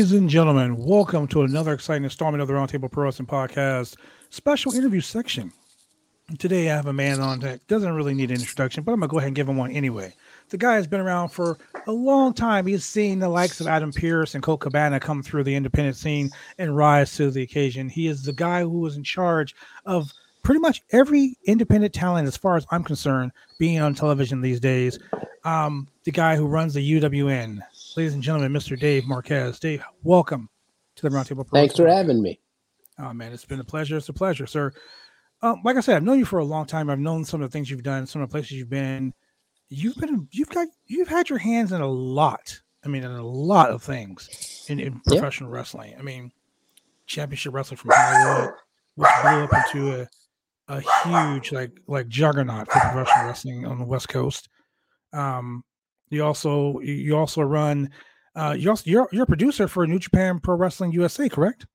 Ladies and gentlemen, welcome to another exciting installment of the Roundtable Pro Wrestling Podcast special interview section. Today, I have a man on that doesn't really need an introduction, but I'm going to go ahead and give him one anyway. The guy has been around for a long time. He's seen the likes of Adam Pearce and Colt Cabana come through the independent scene and rise to the occasion. He is the guy who was in charge of pretty much every independent talent, as far as I'm concerned, being on television these days. Um, the guy who runs the UWN, ladies and gentlemen, Mr. Dave Marquez. Dave, welcome to the Roundtable. Thanks for having me. Oh man, it's been a pleasure. It's a pleasure, sir. Um, like I said, I've known you for a long time. I've known some of the things you've done, some of the places you've been. You've been, you've got, you've had your hands in a lot. I mean, in a lot of things in, in professional wrestling. I mean, championship wrestling from Hollywood, which blew up into a, a huge like like juggernaut for professional wrestling on the West Coast. Um, you also you also run uh you also you're you're a producer for New Japan Pro Wrestling USA, correct?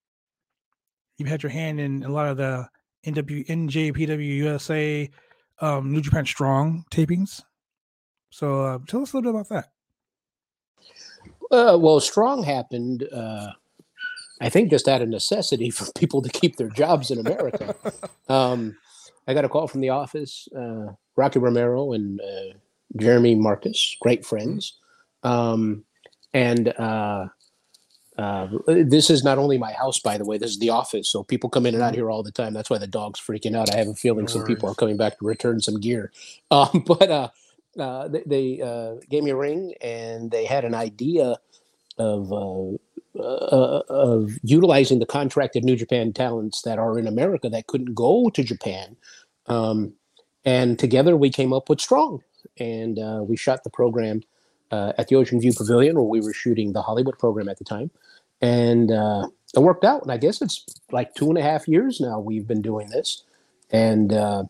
You've had your hand in a lot of the NW NJPW USA um New Japan Strong tapings. So uh, tell us a little bit about that. Uh, well, Strong happened, uh, I think, just out of necessity for people to keep their jobs in America. um, I got a call from the office. Uh, Rocky Romero and uh, Jeremy Marcus, great friends. Um, and uh, uh, this is not only my house, by the way, this is the office. So people come in and out here all the time. That's why the dog's freaking out. I have a feeling some people are coming back to return some gear. Um, but uh, uh, they, they uh, gave me a ring and they had an idea of uh, uh, of utilizing the contracted New Japan talents that are in America that couldn't go to Japan. Um, and together we came up with Strong and uh, we shot the program uh, at the Ocean View Pavilion, where we were shooting the Hollywood program at the time, and uh, it worked out. And I guess it's like two and a half years now we've been doing this, and uh,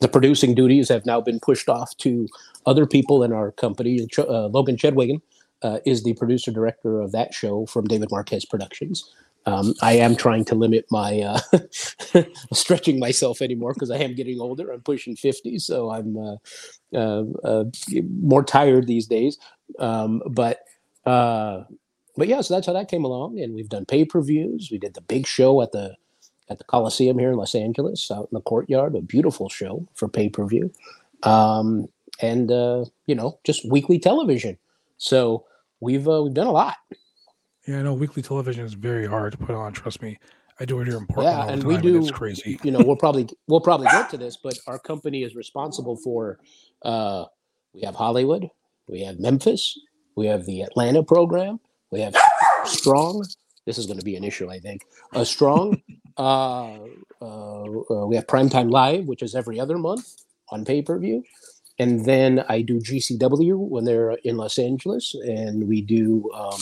the producing duties have now been pushed off to other people in our company. Uh, Logan Chedwigan uh, is the producer director of that show from David Marquez Productions. Um, I am trying to limit my uh, stretching myself anymore because I am getting older. I'm pushing 50, so I'm uh, uh, uh more tired these days. Um, but uh, but yeah, so that's how that came along, and we've done pay per views. We did the big show at the at the Coliseum here in Los Angeles, out in the courtyard, a beautiful show for pay per view, um, and uh, you know, just weekly television. So we've we've done a lot. Yeah, I know weekly television is very hard to put on. Trust me, I do it here in Portland. Yeah, and we do. And it's crazy. You know, we'll probably we'll probably get to this, but our company is responsible for. Uh, we have Hollywood, we have Memphis, we have the Atlanta program, we have Strong. This is going to be an issue, I think. A Strong. uh, uh, uh, we have Primetime Live, which is every other month on pay per view. And then I do GCW when they're in Los Angeles, and we do um,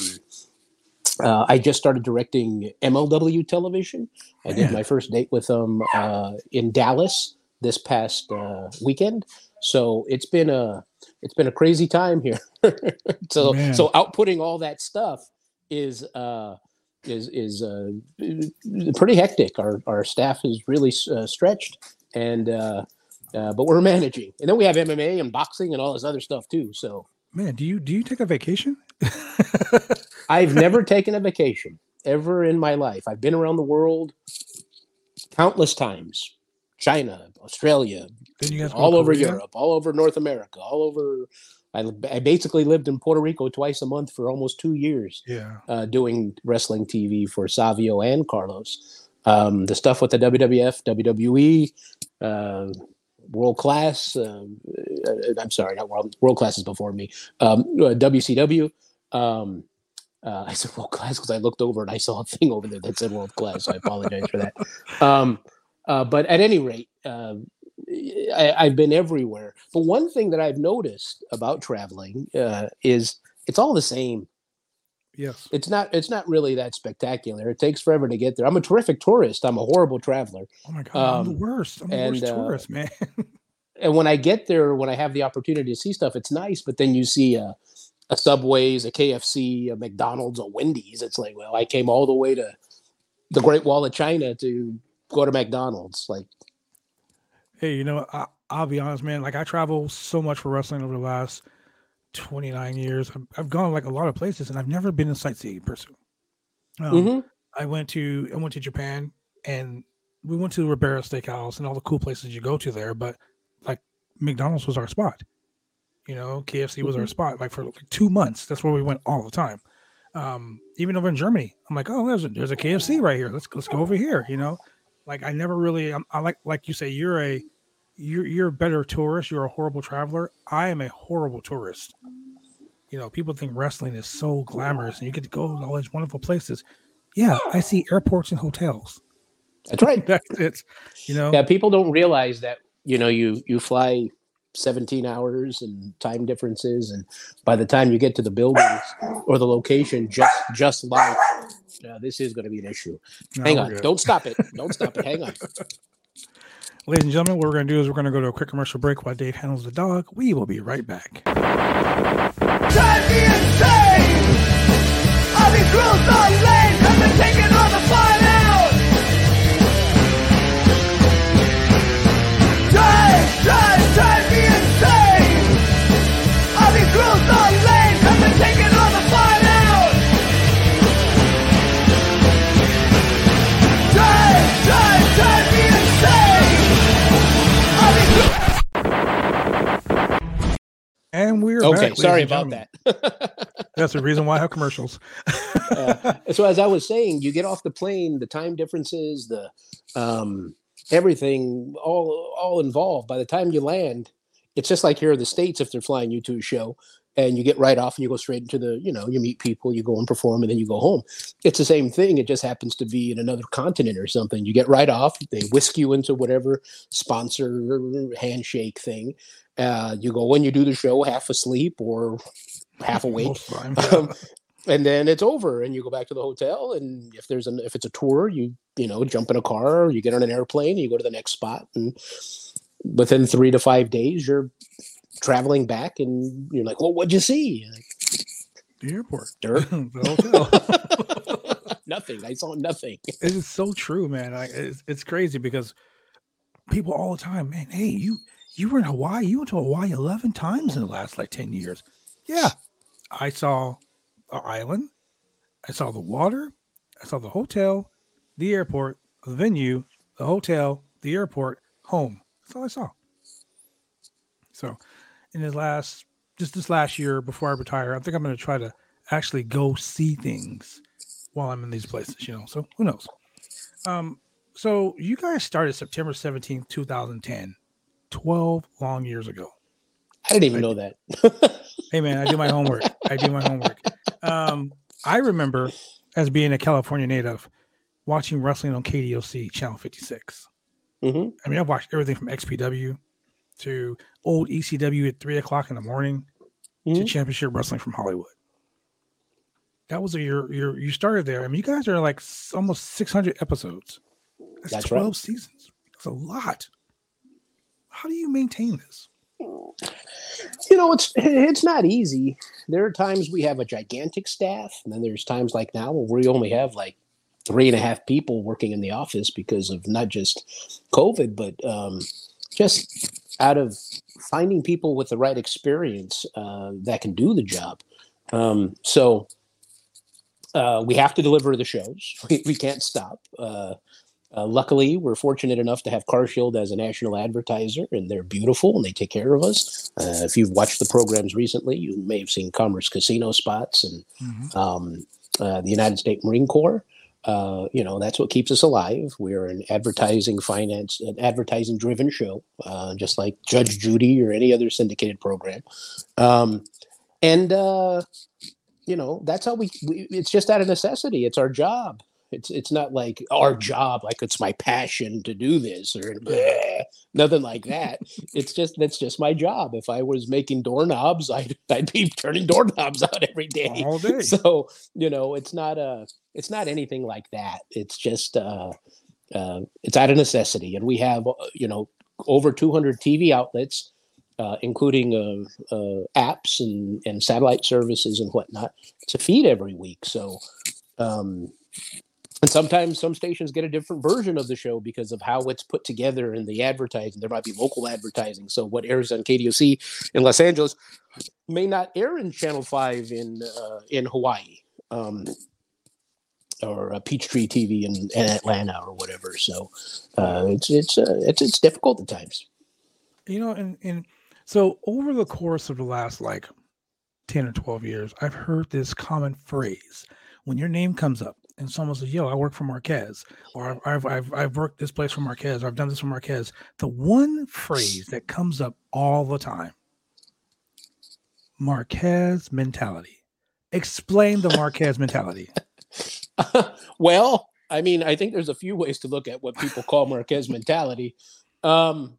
uh, I just started directing MLW television. I did my first date with them uh, in Dallas this past uh, weekend. So it's been a it's been a crazy time here. so Man. so outputting all that stuff is uh, is is uh, pretty hectic. Our our staff is really uh, stretched, and uh, uh, but we're managing. And then we have MMA and boxing and all this other stuff too. So man, do you do you take a vacation? I've never taken a vacation ever in my life. I've been around the world countless times. China, Australia, all over Europe, all over North America, all over. I, I, basically lived in Puerto Rico twice a month for almost two years. Yeah, uh, doing wrestling TV for Savio and Carlos. Um, the stuff with the WWF, WWE, uh, World Class. Uh, I'm sorry, not World World Class is before me. Um, WCW. Um, uh, I said world class because I looked over and I saw a thing over there that said world class. So I apologize for that. Um, uh, but at any rate, uh, I, have been everywhere. But one thing that I've noticed about traveling uh, is it's all the same. Yes, it's not. It's not really that spectacular. It takes forever to get there. I'm a terrific tourist. I'm a horrible traveler. Oh my god, um, I'm the um, worst. I'm the and, worst uh, tourist, man. and when I get there, when I have the opportunity to see stuff, it's nice. But then you see a a Subway's, a KFC, a McDonald's, a Wendy's. It's like, well, I came all the way to the Great Wall of China to go to McDonald's. Like, hey, you know, I, will be honest, man. Like, I travel so much for wrestling over the last 29 years. I've, I've gone like a lot of places, and I've never been a sightseeing person. Um, Mhm. I went to I went to Japan, and we went to the Ribera Steakhouse and all the cool places you go to there. But like McDonald's was our spot. You know, KFC was our Mhm. spot. Like for like two months, that's where we went all the time. Um, even over in Germany, I'm like, oh, there's a, there's a KFC right here. Let's let's go over here. You know, like I never really. I'm, I like like you say, you're a you're you're a better tourist. You're a horrible traveler. I am a horrible tourist. You know, people think wrestling is so glamorous and you get to go to all these wonderful places. Yeah, I see airports and hotels. That's right. That's it. You know, Yeah, people don't realize that you know you you fly 17 hours and time differences, and by the time you get to the buildings or the location, just just like uh, this is going to be an issue. No, Hang on, don't stop it. Don't stop it. Hang on. Ladies and gentlemen, what we're going to do is we're going to go to a quick commercial break while Dave handles the dog. We will be right back. Drive me insane! And we're Okay, back, sorry about gentlemen. that. That's the reason why I have commercials. Uh, so as I was saying, you get off the plane, the time differences, the um, everything, all all involved. By the time you land, it's just like here in the states if they're flying you to a show, and you get right off and you go straight into the, you know, you meet people, you go and perform, and then you go home. It's the same thing. It just happens to be in another continent or something. You get right off, they whisk you into whatever sponsor handshake thing. Uh, you go and you do the show half asleep or half awake Most of the time, um, and then it's over and you go back to the hotel and if there's an if it's a tour you you know jump in a car you get on an airplane you go to the next spot and within three to five days you're traveling back and you're like well what'd you see like, the airport, dirt the hotel. nothing i saw nothing it is so true, man. I, it's, it's crazy because people all the time, man. Hey, you you were in Hawaii. You went to Hawaii eleven times in the last like ten years. Yeah, I saw the island. I saw the water. I saw the hotel, the airport, the venue, the hotel, the airport, home. That's all I saw. So, in this last just this last year before I retire, I think I'm going to try to actually go see things while I'm in these places, you know. So who knows? Um, so you guys started September 17th, 2010, 12 long years ago. i didn't even know that Hey man, I do my homework. I do my homework. Um, I remember as being a California native watching wrestling on KDOC channel 56. hmm I mean, I've watched everything from XPW to old ECW at three o'clock in the morning to Mhm. championship wrestling from Hollywood. That was a year you you started there. I mean, you guys are like almost 600 episodes. That's, That's right. 12 seasons. That's a lot. How do you maintain this? you know it's it's not easy. There are times we have a gigantic staff and then there's times like now where we only have like three and a half people working in the office because of not just covid but um, just out of finding people with the right experience uh, that can do the job. Um, so uh, we have to deliver the shows. We, we can't stop. Uh, uh, luckily, we're fortunate enough to have CarShield as a national advertiser, and they're beautiful and they take care of us. Uh, if you've watched the programs recently, you may have seen Commerce Casino spots and um, uh, the United States Marine Corps. Uh, you know that's what keeps us alive. We're an advertising finance, an advertising driven show, uh, just like Judge Judy or any other syndicated program. Um, and uh, you know that's how we, we. It's just out of necessity. It's our job. It's it's not like our job, like it's my passion to do this or bleh, nothing like that. It's just that's just my job. If I was making doorknobs, I'd I'd be turning doorknobs out every day. All day. So you know, it's not a it's not anything like that. It's just uh, uh, it's out of necessity, and we have uh, you know over 200 TV outlets. Uh, including uh, uh, apps and, and satellite services and whatnot to feed every week. So, um, and sometimes some stations get a different version of the show because of how it's put together in the advertising. There might be local advertising. So what airs on KDOC in Los Angeles may not air in Channel Five in uh, in Hawaii. Um, or uh, Peachtree TV in, in Atlanta or whatever. So uh, it's it's uh, it's it's difficult at times. You know, and and so over the course of the last like ten or twelve years, I've heard this common phrase when your name comes up and someone says, "Yo, I work for Marquez," or "I've I've I've, worked this place for Marquez," or "I've done this for Marquez." The one phrase that comes up all the time: Marquez mentality. Explain the Marquez mentality. well, I mean, I think there's a few ways to look at what people call Marquez mentality. Um,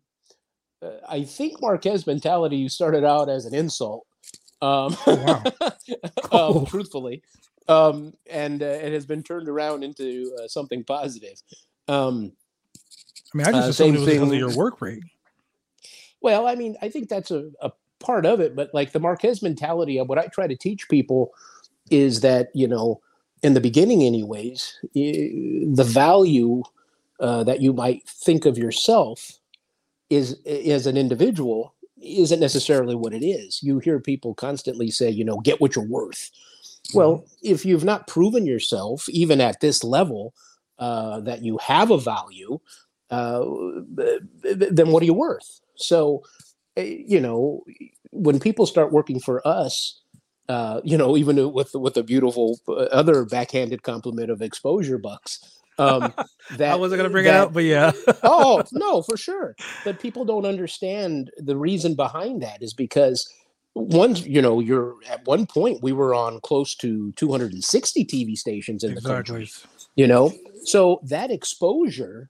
uh, I think Marquez mentality you started out as an insult. Um, Oh, wow. um, truthfully, um, and uh, it has been turned around into uh, something positive. Um, I mean, I just Uh, assumed it was because of your work rate. Well, I mean, I think that's a, a part of it, but like the Marquez mentality of what I try to teach people is that, you know, in the beginning, anyways, the value uh, that you might think of yourself is as an individual isn't necessarily what it is. You hear people constantly say, you know, get what you're worth. Well, if you've not proven yourself, even at this level, uh, that you have a value, uh, th- th- then what are you worth? So, eh, you know, when people start working for us, uh, you know, even with with a beautiful uh, other backhanded compliment of exposure bucks. Um, that I wasn't gonna bring it that- up, but yeah. oh no, for sure. But people don't understand the reason behind that is because once you know you're at one point we were on close to 260 TV stations in the country you know? So that exposure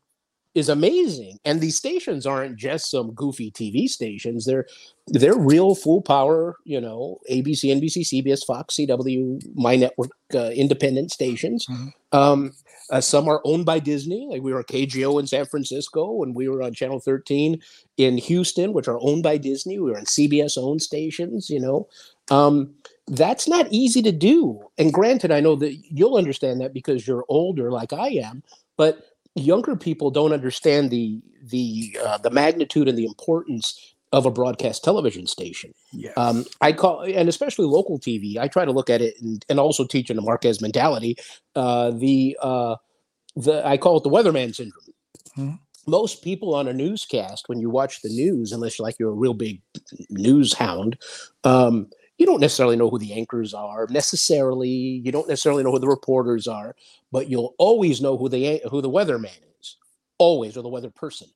is amazing and these stations aren't just some goofy tv stations they're they're real full power you know abc nbc cbs fox cw my network uh, independent stations Mhm. um uh, some are owned by disney like we were kgo in san francisco and we were on channel 13 in houston which are owned by disney we were on cbs owned stations you know um that's not easy to do. And granted, I know that you'll understand that because you're older, like I am. But younger people don't understand the the uh, the magnitude and the importance of a broadcast television station. Yeah. Um, I call, and especially local TV. I try to look at it and, and also teach in the Marquez mentality. Uh, the uh, the I call it the weatherman syndrome. Mhm. Most people on a newscast, when you watch the news, unless you're like you're a real big news hound, um, you don't necessarily know who the anchors are necessarily. You don't necessarily know who the reporters are, but you'll always know who the who the weatherman is, always, or the weather person.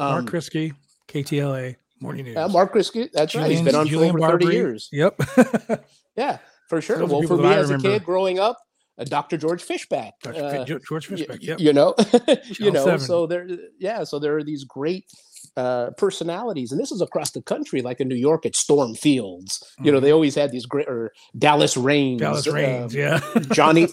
Mark Um, Kriski, KTLA Morning News. uh, Mark Kriski, that's right. He's been on for Julian over thirty years. Yep. Yeah, for sure. Those Well, for me as a kid growing up, uh, Dr. George Fischbeck. Dr. uh, George Fischbeck. Yep. You know, you know. 7. So there, yeah. So there are these great uh, personalities, and this is across the country. Like in New York, it's Storm Fields. You know, they always had these great or Dallas Raines. Dallas uh, yeah. Johnny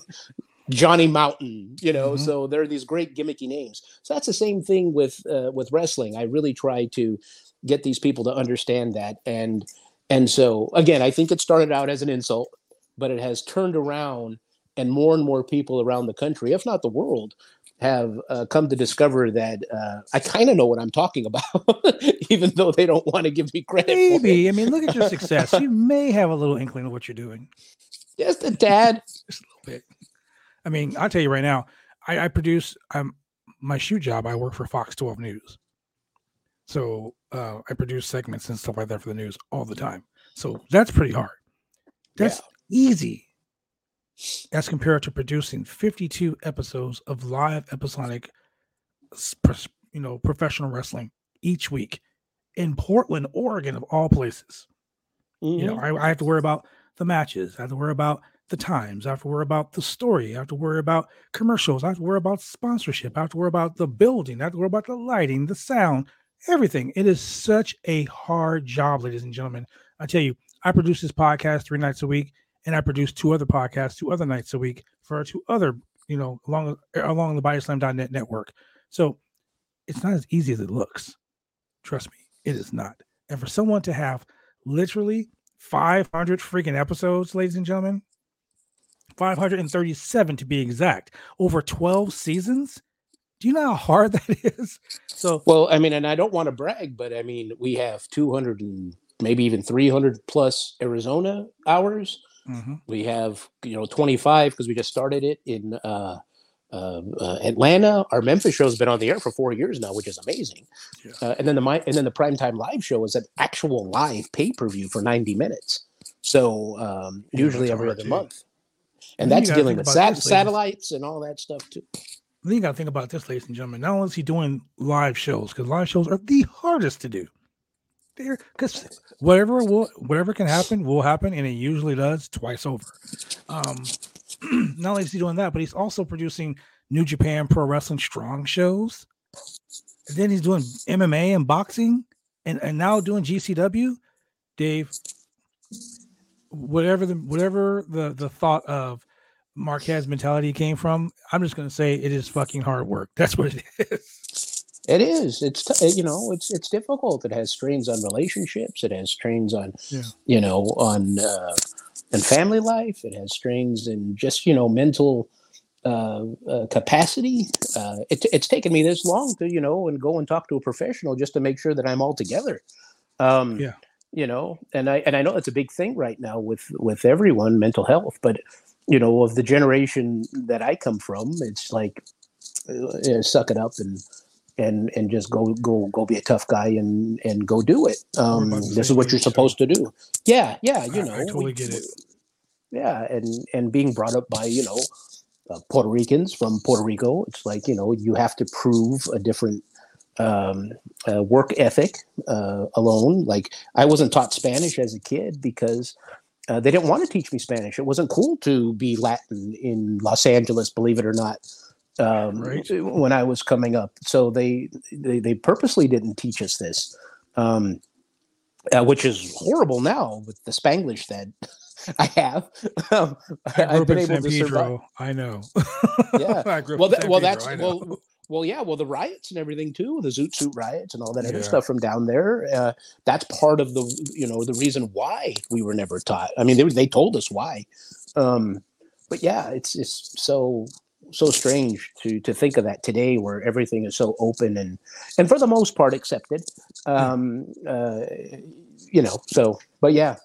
Johnny Mountain, you know. Mhm. So there are these great gimmicky names. So that's the same thing with uh, with wrestling. I really try to get these people to understand that, and and so again, I think it started out as an insult, but it has turned around, and more and more people around the country, if not the world, have uh, come to discover that uh, I kind of know what I'm talking about, even though they don't want to give me credit. For it. Maybe. I mean, look at your success. You may have a little inkling of what you're doing. Just a tad. Just a little bit. I mean, I'll tell you right now, I, I produce um my shoe job, I work for Fox 12 News. So uh, I produce segments and stuff like that for the news all the time. So that's pretty hard. That's easy as compared to producing 52 episodes of live episodic you know professional wrestling each week in Portland, Oregon of all places. You know, Mhm. I, I have to worry about the matches. I have to worry about the times. I have to worry about the story. I have to worry about commercials. I have to worry about sponsorship. I have to worry about the building. I have to worry about the lighting, the sound, everything. It is such a hard job, ladies and gentlemen. I tell you, I produce this podcast three nights a week, and I produce two other podcasts two other nights a week for two other, you know, along along the bodyslam.net network. So it's not as easy as it looks. Trust me, it is not. And for someone to have literally 500 freaking episodes, ladies and gentlemen, 537 to be exact, over 12 seasons. Do you know how hard that is? So, Well, I mean, and I don't want to brag, but I mean, we have 200 and maybe even 300 plus Arizona hours. Mhm. We have you know 25 because we just started it in uh, uh, uh, Atlanta. Our Memphis show has been on the air for four years now, which is amazing. Yeah. Uh, and then the and then the primetime live show is an actual live pay per view for 90 minutes. So um, Yeah, usually every other too. month, And and that's dealing with sat- this, satellites and all that stuff too. Then you got to think about this, ladies and gentlemen. Not only is he doing live shows, because live shows are the hardest to do. There, because whatever will, whatever can happen will happen, and it usually does twice over. Um, not only is he doing that, but he's also producing New Japan Pro Wrestling Strong shows. And then he's doing MMA and boxing, and and now doing GCW. Dave, whatever the whatever the the thought of Marquez mentality came from, I'm just gonna say it is fucking hard work. That's what it is. It is. It's t- you know, it's it's difficult. It has strains on relationships. It has strains on Yeah. you know on uh, and family life. It has strains in just you know mental uh, uh, capacity. Uh, it, it's taken me this long to you know and go and talk to a professional just to make sure that I'm all together. Um, Yeah. You know, and I and I know it's a big thing right now with with everyone mental health, but you know of the generation that I come from, it's like uh, suck it up and and and just go go go be a tough guy and and go do it. Um, this is what you're supposed to do. Yeah, yeah, you I- know, I totally we- get it. Yeah, and and being brought up by you know uh, Puerto Ricans from Puerto Rico, it's like you know you have to prove a different um, uh, work ethic uh, alone. Like I wasn't taught Spanish as a kid because. Uh, they didn't want to teach me Spanish. It wasn't cool to be Latin in Los Angeles, believe it or not um, Right. when I was coming up. So they, they they purposely didn't teach us this, um, uh, which is horrible now with the Spanglish that I have. Um, I grew up in able San to survive. I know. Yeah. I Well, that, well, Pedro, that's well, well, yeah. Well, the riots and everything too, the Zoot Suit riots and all that other stuff from down there. Uh, that's part of the you know the reason why we were never taught. I mean, they they told us why. Um, but yeah, it's it's so so strange to to think of that today, where everything is so open and and for the most part accepted. Um, uh, you know, so but yeah,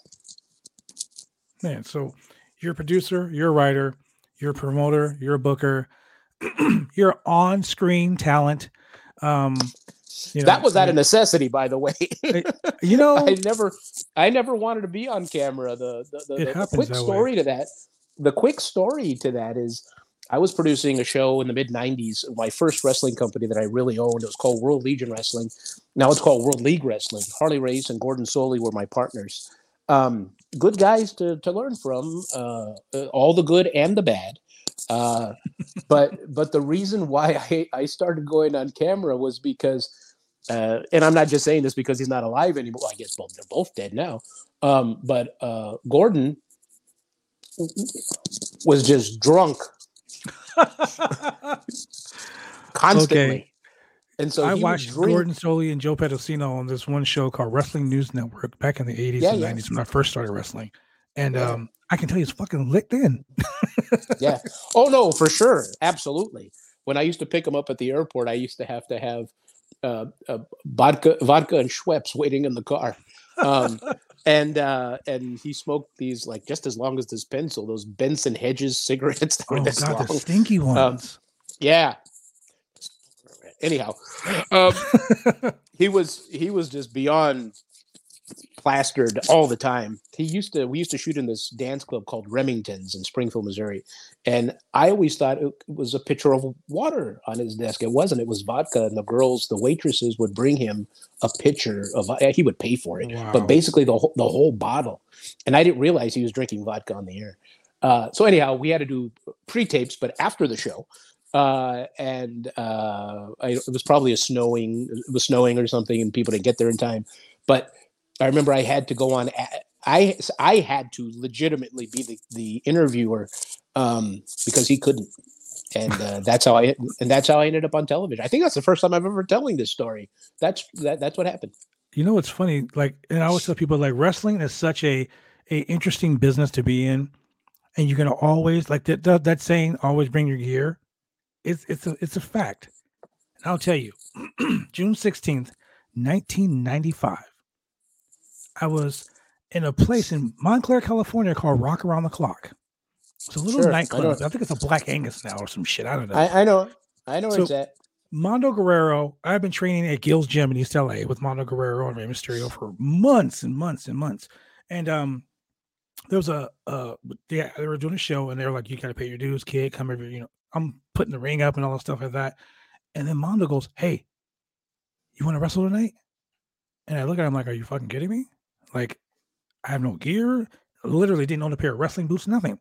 Man, so you're a producer, you're a writer, you're a promoter, you're a booker, you're on-screen talent. Um, you know, that was I out of necessity, by the way. you know, I never, I never wanted to be on camera. The the, the, the- quick that way. story to that, the quick story to that is, I was producing a show in the mid '90s. My first wrestling company that I really owned. It was called World Legion Wrestling. Now it's called World League Wrestling. Harley Race and Gordon Solie were my partners. Um, good guys to to learn from, uh, uh, all the good and the bad. Uh, but but the reason why I, I started going on camera was because uh, and I'm not just saying this because he's not alive anymore. I guess both they're both dead now. Um, but uh, Gordon was just drunk constantly, and so I watched drink- Gordon Solie and Joe Pedicino on this one show called Wrestling News Network back in the 80s Yeah, and yeah. 90s when I first started wrestling. And Yeah. um, I can tell you it's fucking licked in. yeah. Oh no, for sure, absolutely. When I used to pick them up at the airport, I used to have to have uh, uh, vodka, vodka and Schweppes waiting in the car. Um, and uh, and he smoked these like just as long as this pencil, those Benson Hedges cigarettes that were Oh, this God, long. the stinky ones. Yeah. Anyhow, um, he was he was just beyond plastered all the time. He used to we used to shoot in this dance club called Remington's in Springfield, Missouri, and I always thought it was a pitcher of water on his desk. It wasn't. It was vodka, and the girls, the waitresses, would bring him a pitcher of. He would pay for it, Wow. but basically the whole, the whole bottle. And I didn't realize he was drinking vodka on the air. Uh, so anyhow, we had to do pre-tapes, but after the show, uh, and uh, I, it was probably a snowing, it was snowing or something, and people didn't get there in time. But I remember I had to go on. I I had to legitimately be the, the interviewer um, because he couldn't, and uh, that's how I and that's how I ended up on television. I think that's the first time I've ever telling this story. That's that, that's what happened. you know what's funny? Like, and I always tell people like wrestling is such a a interesting business to be in, and you're gonna always like that that, that saying, always bring your gear. It's it's a it's a fact. And I'll tell you, June sixteenth, nineteen ninety five. I was in a place in Montclair, California called Rock Around the Clock. It's a little Sure, nightclub. know. I, think it's a Black Angus now or some shit. I don't know. I, I know. I know where So- it's at. Mando Guerrero, I've been training at Gil's Gym in East LA with Mando Guerrero and Rey Mysterio for months and months and months. And um, there was a uh, yeah, they were doing a show and they were like, "You got to pay your dues, kid. Come over." You know, I'm putting the ring up and all that stuff like that. And then Mando goes, "Hey, you want to wrestle tonight?" And I look at him like, "Are you fucking kidding me? Like, I have no gear. Literally didn't own a pair of wrestling boots, nothing."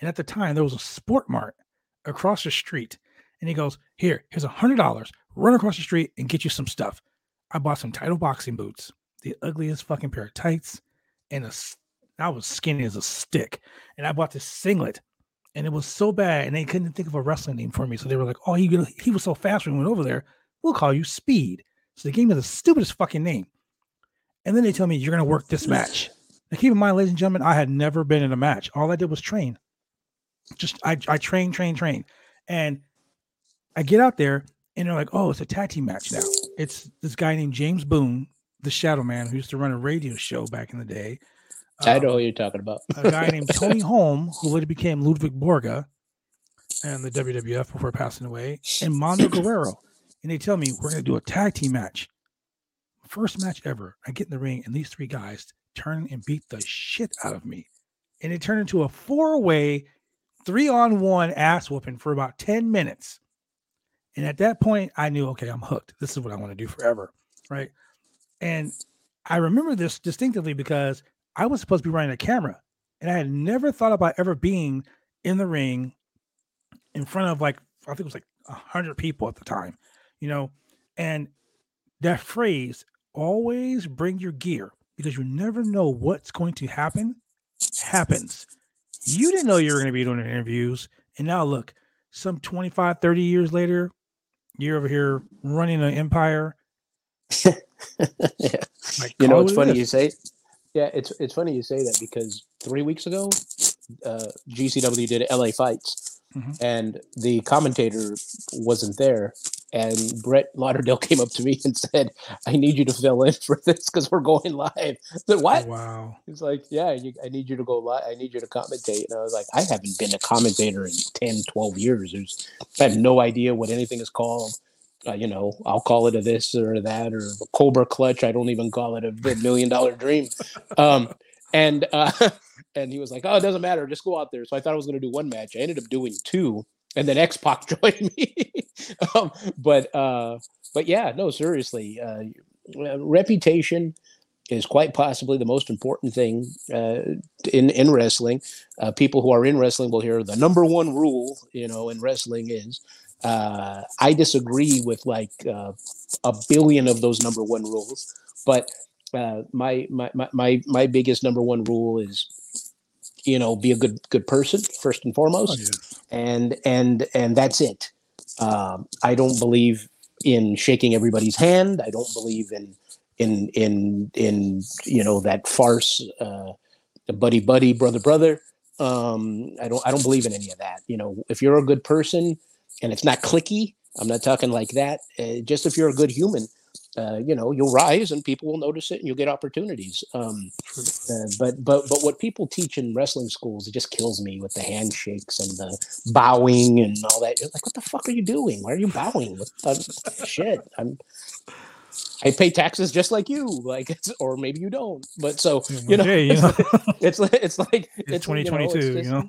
And at the time, there was a Sport Mart across the street and he goes, Here, here's a hundred dollars. Run across the street and get you some stuff. I bought some title boxing boots, the ugliest fucking pair of tights, and a I was skinny as a stick. And I bought this singlet, and it was so bad, and they couldn't think of a wrestling name for me. So they were like, Oh, he he was so fast when we went over there. We'll call you Speed. So they gave me the stupidest fucking name. And then they tell me you're gonna work this match. Now keep in mind, ladies and gentlemen, I had never been in a match. All I did was train. Just I I train, train, train. And I get out there and they're like, oh, it's a tag team match now. It's this guy named James Boone, the Shadow Man, who used to run a radio show back in the day. I Um, know what you're talking about. a guy named Tony Halme, who later became Ludvig Borga and the WWF before passing away, and Mando Guerrero. And they tell me we're going to do a tag team match. First match ever. I get in the ring, and these three guys turn and beat the shit out of me. And it turned into a four way, three on one ass whooping for about 10 minutes. And at that point, I knew, okay, I'm hooked. This is what I want to do forever. Right. And I remember this distinctively because I was supposed to be running a camera and I had never thought about ever being in the ring in front of like I think it was like a hundred people at the time, you know, and that phrase always bring your gear because you never know what's going to happen happens. You didn't know you were going to be doing interviews and now look, some 25, 30 years later, you're over here running an empire. yeah. Like, You know, it's it funny is. you say. Yeah, it's it's funny you say that because three weeks ago, uh, GCW did LA Fights, Mhm. and the commentator wasn't there, and Brett Lauderdale came up to me and said, "I need you to fill in for this because we're going live." I said, "What?" Wow. He's like, "Yeah, you, I need you to go live. I need you to commentate." And I was like, "I haven't been a commentator in 10, 12 years. There's, I have no idea what anything is called." Uh, you know, I'll call it a this or a that or a Cobra Clutch. I don't even call it a million dollar dream. Um, and uh, and he was like, "Oh, it doesn't matter. Just go out there." So I thought I was going to do one match. I ended up doing two, and then X Pac joined me. um, but uh, but yeah, no, seriously, uh, reputation is quite possibly the most important thing uh, in in wrestling. Uh, people who are in wrestling will hear the number one rule, you know, in wrestling is. Uh, I disagree with like uh, a billion of those number one rules, but my, my my my my biggest number one rule is, you know, be a good good person first and foremost Oh, yeah. And and and that's it. Um, I don't believe in shaking everybody's hand. I don't believe in in in in you know that farce, uh, buddy buddy brother brother. Um, I don't I don't believe in any of that. You know, if you're a good person and it's not clicky, I'm not talking like that. Uh, just if you're a good human, uh, you know, you'll rise and people will notice it and you'll get opportunities. Um, uh, but but but what people teach in wrestling schools it just kills me with the handshakes and the bowing and all that. You're like, what the fuck are you doing? Why are you bowing? What the shit? I'm. I pay taxes just like you, like, it's, or maybe you don't. But so you know, Hey, you know, it's like it's like it's you 2022, you know.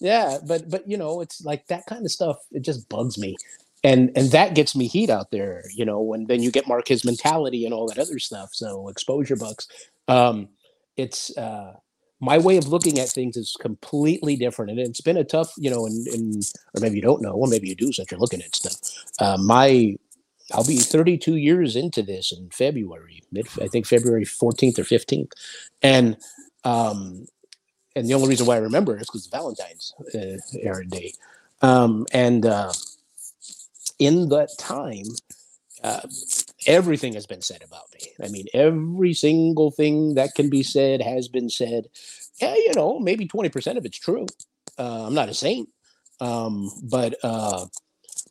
yeah, but but you know, it's like that kind of stuff. It just bugs me, and and that gets me heat out there. You know, and then you get Marquez mentality and all that other stuff. So exposure bucks. Um, it's uh, my way of looking at things is completely different, and it's been a tough. You know, and and or maybe you don't know, or maybe you do since you're looking at stuff. Uh, my I'll be 32 years into this in February, mid I think February 14th or 15th, and um, and the only reason why I remember is because Valentine's uh, era day, um, and uh, in that time, uh, everything has been said about me. I mean, every single thing that can be said has been said. Yeah, you know, maybe 20% of it's true. Uh, I'm not a saint, um, but uh,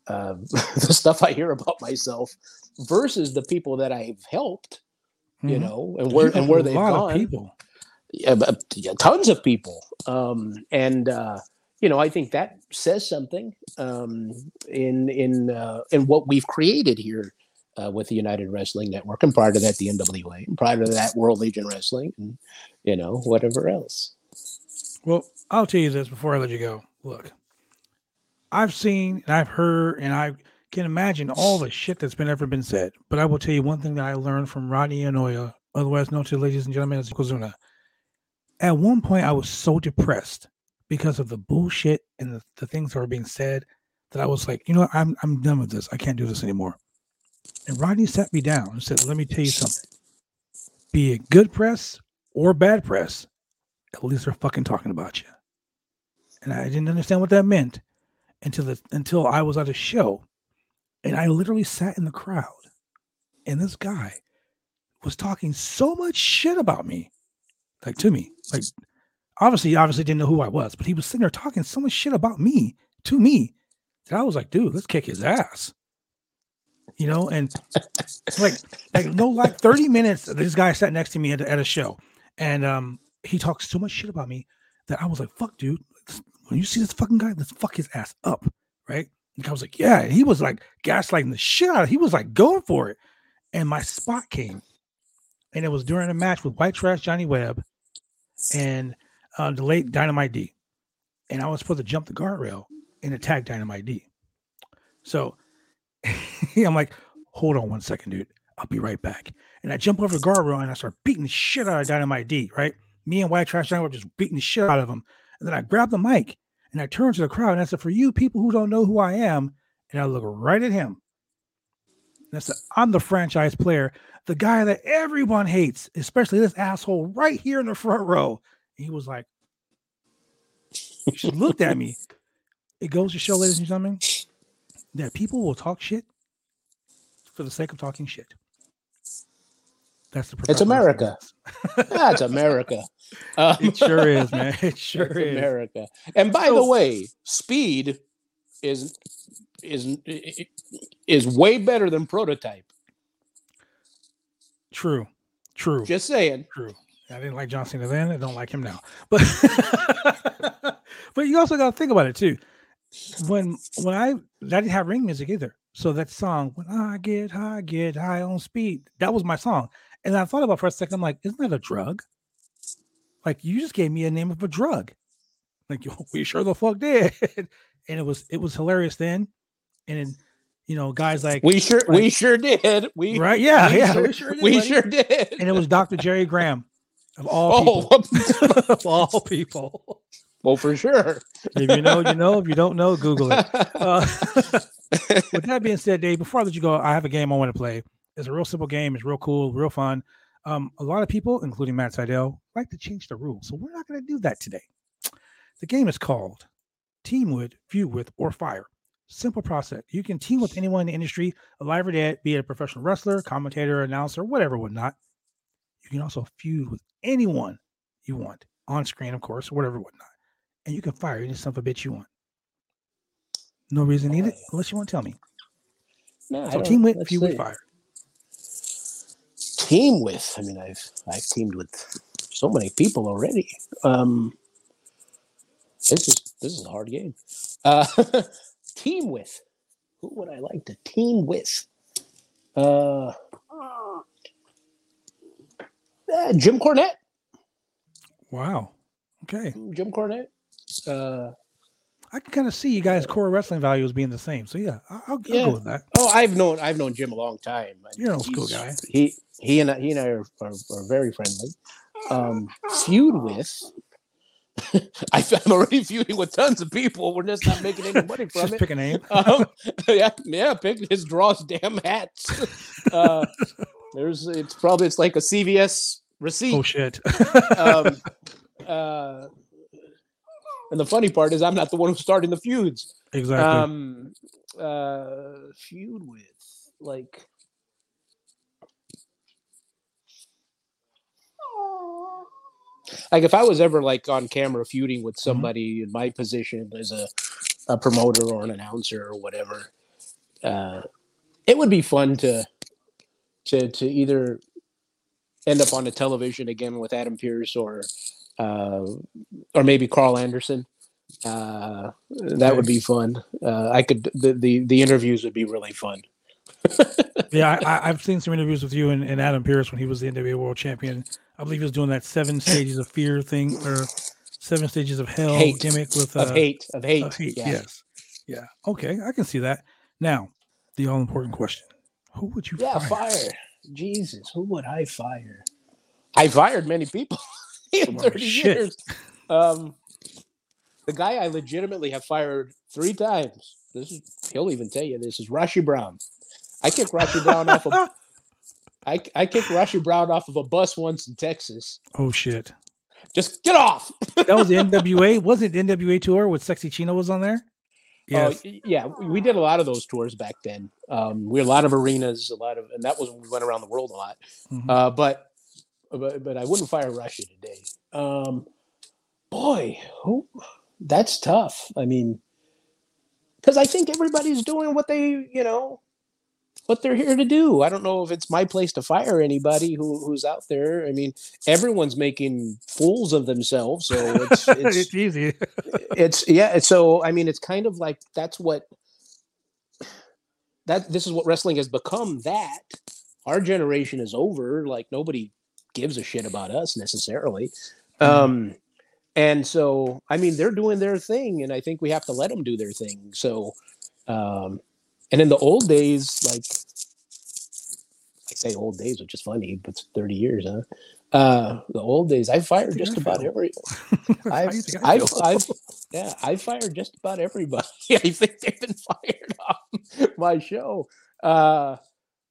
uh, the stuff I hear about myself versus the people that I've helped you Mhm. know, and where and where a they've lot gone. of people. yeah, tons of people um and uh you know i think that says something um in in uh in what we've created here uh, with the united wrestling network and prior to that the nwa and prior to that world legion wrestling and you know whatever else Well, I'll tell you this before I let you go. Look, I've seen and I've heard and I can imagine all the shit that's been ever been said. But I will tell you one thing that I learned from Rodney Anoa'i, otherwise known to ladies and gentlemen as Yokozuna. At one point, I was so depressed because of the bullshit and the, the things that were being said that I was like, you know what? I'm I'm done with this. I can't do this anymore. And Rodney sat me down and said, Let me tell you something. Be it good press or bad press, at least they're fucking talking about you. And I didn't understand what that meant until the until I was at a show and I literally sat in the crowd and this guy was talking so much shit about me, like to me. Like obviously, he obviously didn't know who I was, but he was sitting there talking so much shit about me to me that I was like, dude, let's kick his ass. You know, and like like no like 30 minutes this guy sat next to me at, at a show and um he talks so much shit about me that I was like, fuck, dude. When you see this fucking guy, let's fuck his ass up. Right. And I was like, yeah. And he was like gaslighting the shit out of He was like going for it. And my spot came. And it was during a match with White Trash Johnny Webb and uh, the late Dynamite D. And I was supposed to jump the guardrail and attack Dynamite D. So I'm like, hold on one second, dude. I'll be right back. And I jump over the guardrail and I start beating the shit out of Dynamite D, right? Me and White Trash Johnny were just beating the shit out of him. And then I grab the mic and I turn to the crowd and I said, For you people who don't know who I am, and I look right at him. And I said, I'm the franchise player, the guy that everyone hates, especially this asshole right here in the front row. He was like, she looked at me. It goes to show, ladies and gentlemen, that people will talk shit for the sake of talking shit. That's the It's America. that's america um, It sure is, man. It sure is. america and by the way speed is is is way better than prototype True. True. just saying True. I didn't like John Cena then. I don't like him now. But but you also got to think about it too. When when I I didn't have ring music either. So that song, when I get high, get high on speed, that was my song. And I thought about it for a second. I'm like, isn't that a drug? Like you just gave me a name of a drug. Like we sure the fuck did. and it was it was hilarious then. And then, you know, guys like we sure we sure did we right, yeah, we yeah, sure- we sure did. we sure did and it was Dr. Jerry Graham of all oh people. of all people. well for sure If you know, you know. If you don't know, Google it. Uh, with that being said, Dave, before I let you go, I have a game I want to play. It's a real simple game. It's real cool, real fun. Um, a lot of people, including Matt Seidel, like to change the rules, so we're not going to do that today. The game is called Team with, Feud with, or Fire. Simple process. You can team with anyone in the industry, alive or dead, be it a professional wrestler, commentator, announcer, whatever, whatnot. You can also feud with anyone you want on screen, of course, or whatever, whatnot. And you can fire any son of a bitch you want. No reason needed, unless you want to tell me. No, So team with, feud with, fire. team with i mean i've i've teamed with so many people already um this is this is a hard game uh team with who would i like to team with uh, uh jim cornette Wow. Okay. jim cornette uh I can kind of see you guys' core wrestling values being the same. So yeah, I'll, I'll Yeah. go with that. oh i've known i've known jim a long time You're an old school guy. he he and I, he and i are, are, are very friendly um feud with I, I'm already feuding with tons of people. We're just not making any money from it. Just it. pick a name. um, yeah, yeah, pick his draws damn hats. Uh, there's it's probably it's like a CVS receipt. Oh shit. um, uh, and the funny part is I'm not the one who's starting the feuds. exactly. Um, uh, feud with like. Like if I was ever like on camera feuding with somebody in my position as a, a promoter or an announcer or whatever, uh, it would be fun to to to either end up on the television again with Adam Pearce or uh, or maybe Karl Anderson. Uh, that would be fun. Uh, I could the, the the interviews would be really fun. yeah, I, I've seen some interviews with you and, and Adam Pearce when he was the NWA World Champion. I believe he was doing that seven stages of fear thing or seven stages of hell Hate. gimmick with uh, of hate, of hate, of hate. yeah. Yes, yeah. Okay, I can see that. Now, the all important question: Who would you Yeah, fire? fire. Jesus, who would I fire? I fired many people in 30 shit. years. Um, the guy I legitimately have fired three times. This is he'll even tell you this is Rasche Brown. I kicked Rasche Brown off of I, I kicked Rasche Brown off of a bus once in Texas. Oh shit! Just get off. That was the NWA. Wasn't it the NWA tour with Sexy Chino was on there? Oh, Yes. y- yeah, we did a lot of those tours back then. Um, we had a lot of arenas, a lot of, and that was when we went around the world a lot. Mhm. Uh, but, but, but I wouldn't fire Russia today. Um, boy, who? That's tough. I mean, because I think everybody's doing what they, you know, what they're here to do. I don't know if it's my place to fire anybody who, who's out there. I mean, everyone's making fools of themselves, so it's it's it's easy. it's yeah so i mean it's kind of like that's what that this is what wrestling has become that our generation is over like nobody gives a shit about us necessarily um and so i mean they're doing their thing and i think we have to let them do their thing so um and in the old days like i say old days which is funny but it's 30 years huh uh the old days i fired just I about every I've, you think I I've. I've, yeah, I fired just about everybody. I think they've been fired off my show. Uh,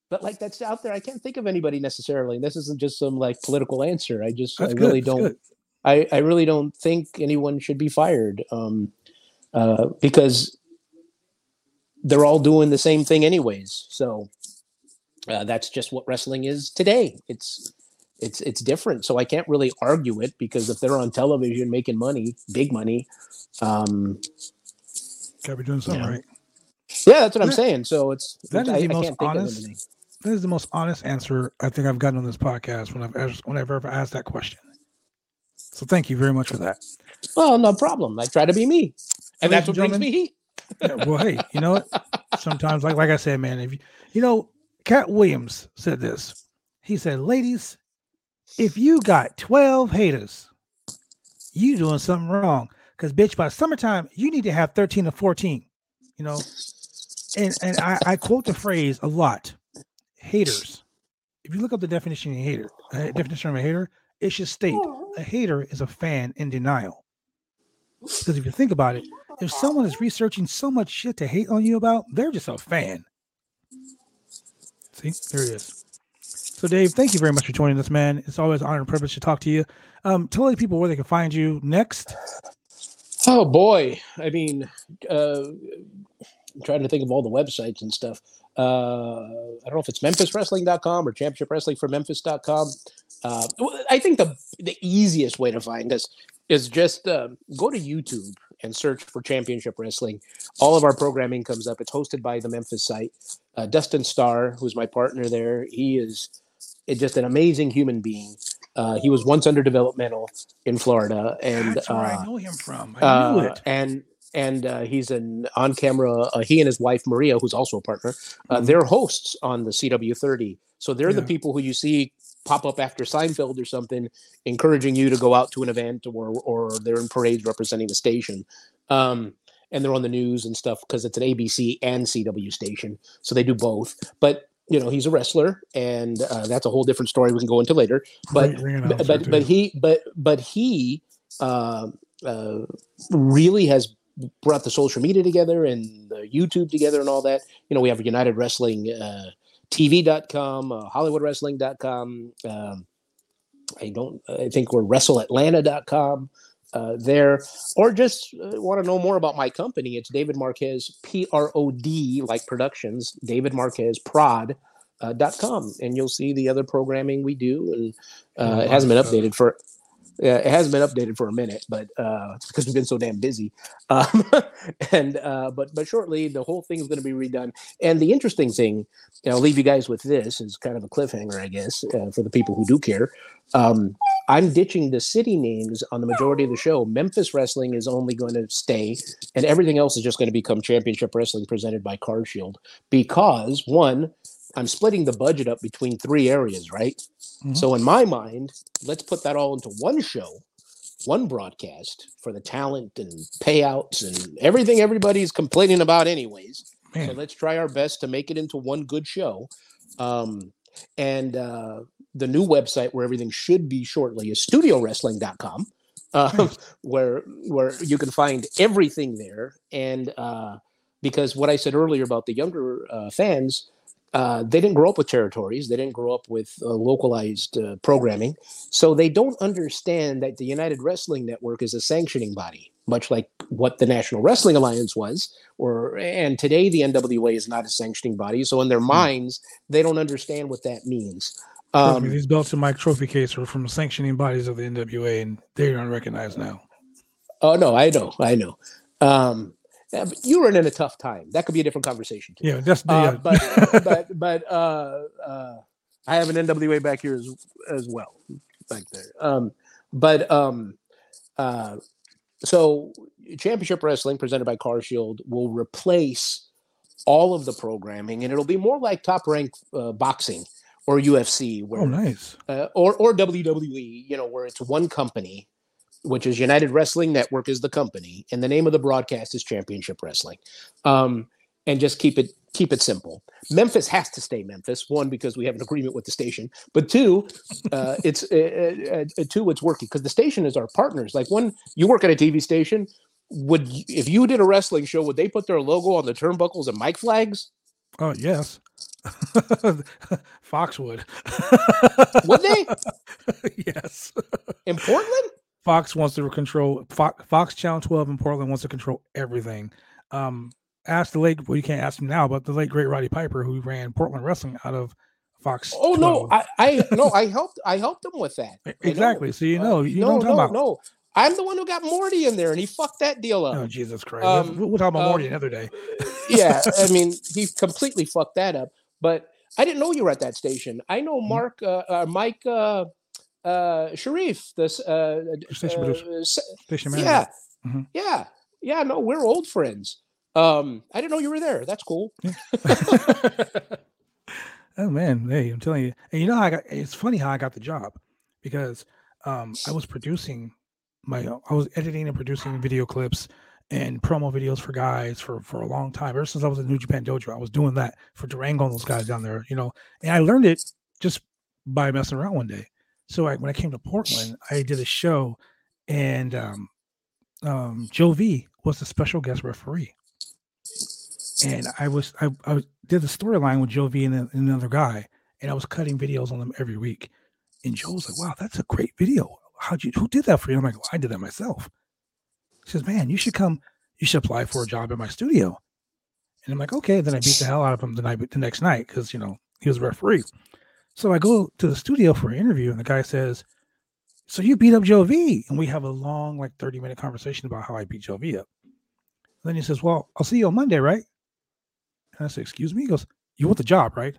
but like that's out there. I can't think of anybody necessarily. And this isn't just some like political answer. I just, That's I good, really don't, good. I, I really don't think anyone should be fired. Um, uh, because they're all doing the same thing anyways. So, uh, that's just what wrestling is today. It's, it's it's different. So I can't really argue it because if they're on television making money, big money, um, Gotta be doing something Yeah. right. yeah, that's what I'm saying. So it's that is I, the most honest- That is the most honest answer I think I've gotten on this podcast when I've asked, when I've ever asked that question. So thank you very much for that. Well, no problem. I try to be me, and Ladies that's what and brings me heat. Yeah, well, hey, you know what? Sometimes, like like I said, man, if you you know, Katt Williams said this. He said, "Ladies, if you got twelve haters, you doing something wrong. Because bitch, by summertime, you need to have thirteen or fourteen. You know." And and I, I quote the phrase a lot. Haters. If you look up the definition of a hater, uh, definition of a hater, it should state a hater is a fan in denial. Because if you think about it, if someone is researching so much shit to hate on you about, they're just a fan. See, there it is. So, Dave, thank you very much for joining us, man. It's always an honor and privilege to talk to you. Um, tell the people where they can find you next. Oh boy, I mean, uh, I'm trying to think of all the websites and stuff. Uh, I don't know if it's MemphisWrestling.com or Championship Wrestling for Memphis.com. Uh, I think the the easiest way to find us is just uh, go to YouTube and search for Championship Wrestling. All of our programming comes up. It's hosted by the Memphis site. Uh, Dustin Starr, who's my partner there, he is is just an amazing human being. Uh, he was once under developmental in Florida, and That's where uh, I know him from. I knew uh, it. and and uh, he's an on camera. Uh, he and his wife Maria, who's also a partner, uh, Mhm. they're hosts on the CW30. So they're the people who you see pop up after Seinfeld or something, encouraging you to go out to an event or or they're in parades representing the station. Um, and they're on the news and stuff because it's an ABC and CW station, so they do both. But you know, he's a wrestler, and uh, that's a whole different story we can go into later but but but, but he but but he uh, uh, really has brought the social media together and the YouTube together and all that. You know, we have United Wrestling uh, TV.com, uh, HollywoodWrestling.com. Um, I don't. I think we're WrestleAtlanta.com. Uh, there, or just uh, want to know more about my company, it's David Marquez, P R O D, like productions, David Marquez Prod. Uh, dot com and you'll see the other programming we do and uh, it hasn't been updated for it hasn't been updated for a minute, but uh, it's because we've been so damn busy. Um, and uh, but but shortly, the whole thing is going to be redone. And the interesting thing, and I'll leave you guys with this, is kind of a cliffhanger, I guess, uh, for the people who do care. Um, I'm ditching the city names on the majority of the show. Memphis Wrestling is only going to stay, and everything else is just going to become Championship Wrestling presented by CarShield. Because one, I'm splitting the budget up between three areas, right? Mhm. So in my mind, let's put that all into one show, one broadcast for the talent and payouts and everything everybody's complaining about, anyways. So let's try our best to make it into one good show. Um, and uh, the new website where everything should be shortly is studiowrestling.com, uh, Nice. where where you can find everything there. And uh, because what I said earlier about the younger uh, fans, uh, they didn't grow up with territories, they didn't grow up with uh, localized uh, programming, so they don't understand that the United Wrestling Network is a sanctioning body, much like what the National Wrestling Alliance was or and today the NWA is not a sanctioning body. So in their minds, they don't understand what that means. Um, these belts in my trophy case are from sanctioning bodies of the NWA, and they're unrecognized now. oh no, I know, I know. Um, yeah, you were in a tough time. That could be a different conversation. Too. Yeah, that's the. Uh, Uh, but but but uh, uh, I have an NWA back here as as well, back there. Um, but um, uh, so Championship Wrestling presented by Car Shield will replace all of the programming, and it'll be more like Top Rank uh, Boxing or UFC, where oh, nice. uh, or or WWE, you know, where it's one company, which is United Wrestling Network is the company, and the name of the broadcast is Championship Wrestling, um, and just keep it keep it simple. Memphis has to stay Memphis. One because we have an agreement with the station, but two, uh, it's uh, uh, uh, two it's working because the station is our partners. Like when you work at a TV station. Would if you did a wrestling show, would they put their logo on the turnbuckles and mic flags? Oh, yes. Foxwood. Would they yes. in Portland? Fox wants to control Fox, Fox Channel 12 in Portland wants to control everything. Um, ask the late, well, you can't ask him now, but the late great Roddy Piper, who ran Portland Wrestling out of Fox. Oh no, I, I no, I helped I helped them with that. Exactly. So you Uh, know, you no, know what I'm no, about. no. I'm the one who got Morty in there, and he fucked that deal up. Oh Jesus Christ! Um, we'll, we'll talk about Morty um, another day. yeah, I mean, he completely fucked that up. But I didn't know you were at that station. I know Mhm. Mark, uh, uh, Mike, uh, uh, Sharif. This, uh, Station uh, Station manager. yeah, Mhm. yeah, yeah. No, we're old friends. Um, I didn't know you were there. That's cool. Oh man, hey, I'm telling you. And you know how I got it's funny how I got the job because um I was producing my I was editing and producing video clips and promo videos for guys for for a long time. Ever since I was at New Japan Dojo, I was doing that for Durango and those guys down there, you know. And I learned it just by messing around one day. So I, when I came to Portland, I did a show and um um Joe V was the special guest referee and I was I, I did the storyline with Joe V and, and another guy, and I was cutting videos on them every week. And Joe was like, "Wow, that's a great video. How'd you? Who did that for you?" I'm like, well, "I did that myself." He says, "Man, you should come. You should apply for a job at my studio." And I'm like, "Okay." Then I beat the hell out of him the night the next night because you know he was a referee. So I go to the studio for an interview, and the guy says, "So you beat up Joe V?" And we have a long, like 30 minute conversation about how I beat Joe V up. And then he says, "Well, I'll see you on Monday, right?" And I said, "Excuse me." He goes, "You want the job, right?"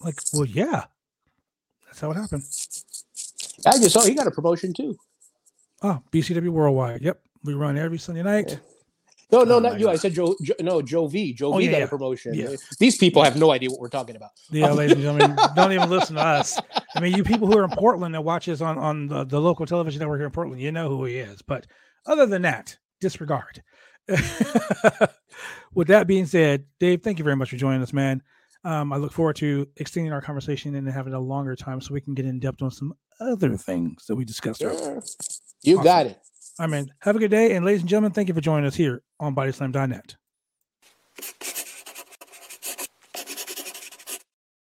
I'm like, well, yeah. That's how it happened. I just saw he got a promotion too. Oh, BCW Worldwide. Yep, we run every Sunday night. No, no, Oh not you. I said Joe, Joe. No, Joe V. Joe Oh, V yeah, got yeah. a promotion. Yeah. These people have no idea what we're talking about. Yeah, ladies and gentlemen, don't even listen to us. I mean, you people who are in Portland that watch us on on the, the local television network here in Portland, you know who he is. But other than that, disregard. With that being said, Dave, thank you very much for joining us, man. Um, I look forward to extending our conversation and having a longer time so we can get in depth on some other things that we discussed. Sure. You got it. I mean, have a good day. And ladies and gentlemen, thank you for joining us here on BodySlam.net.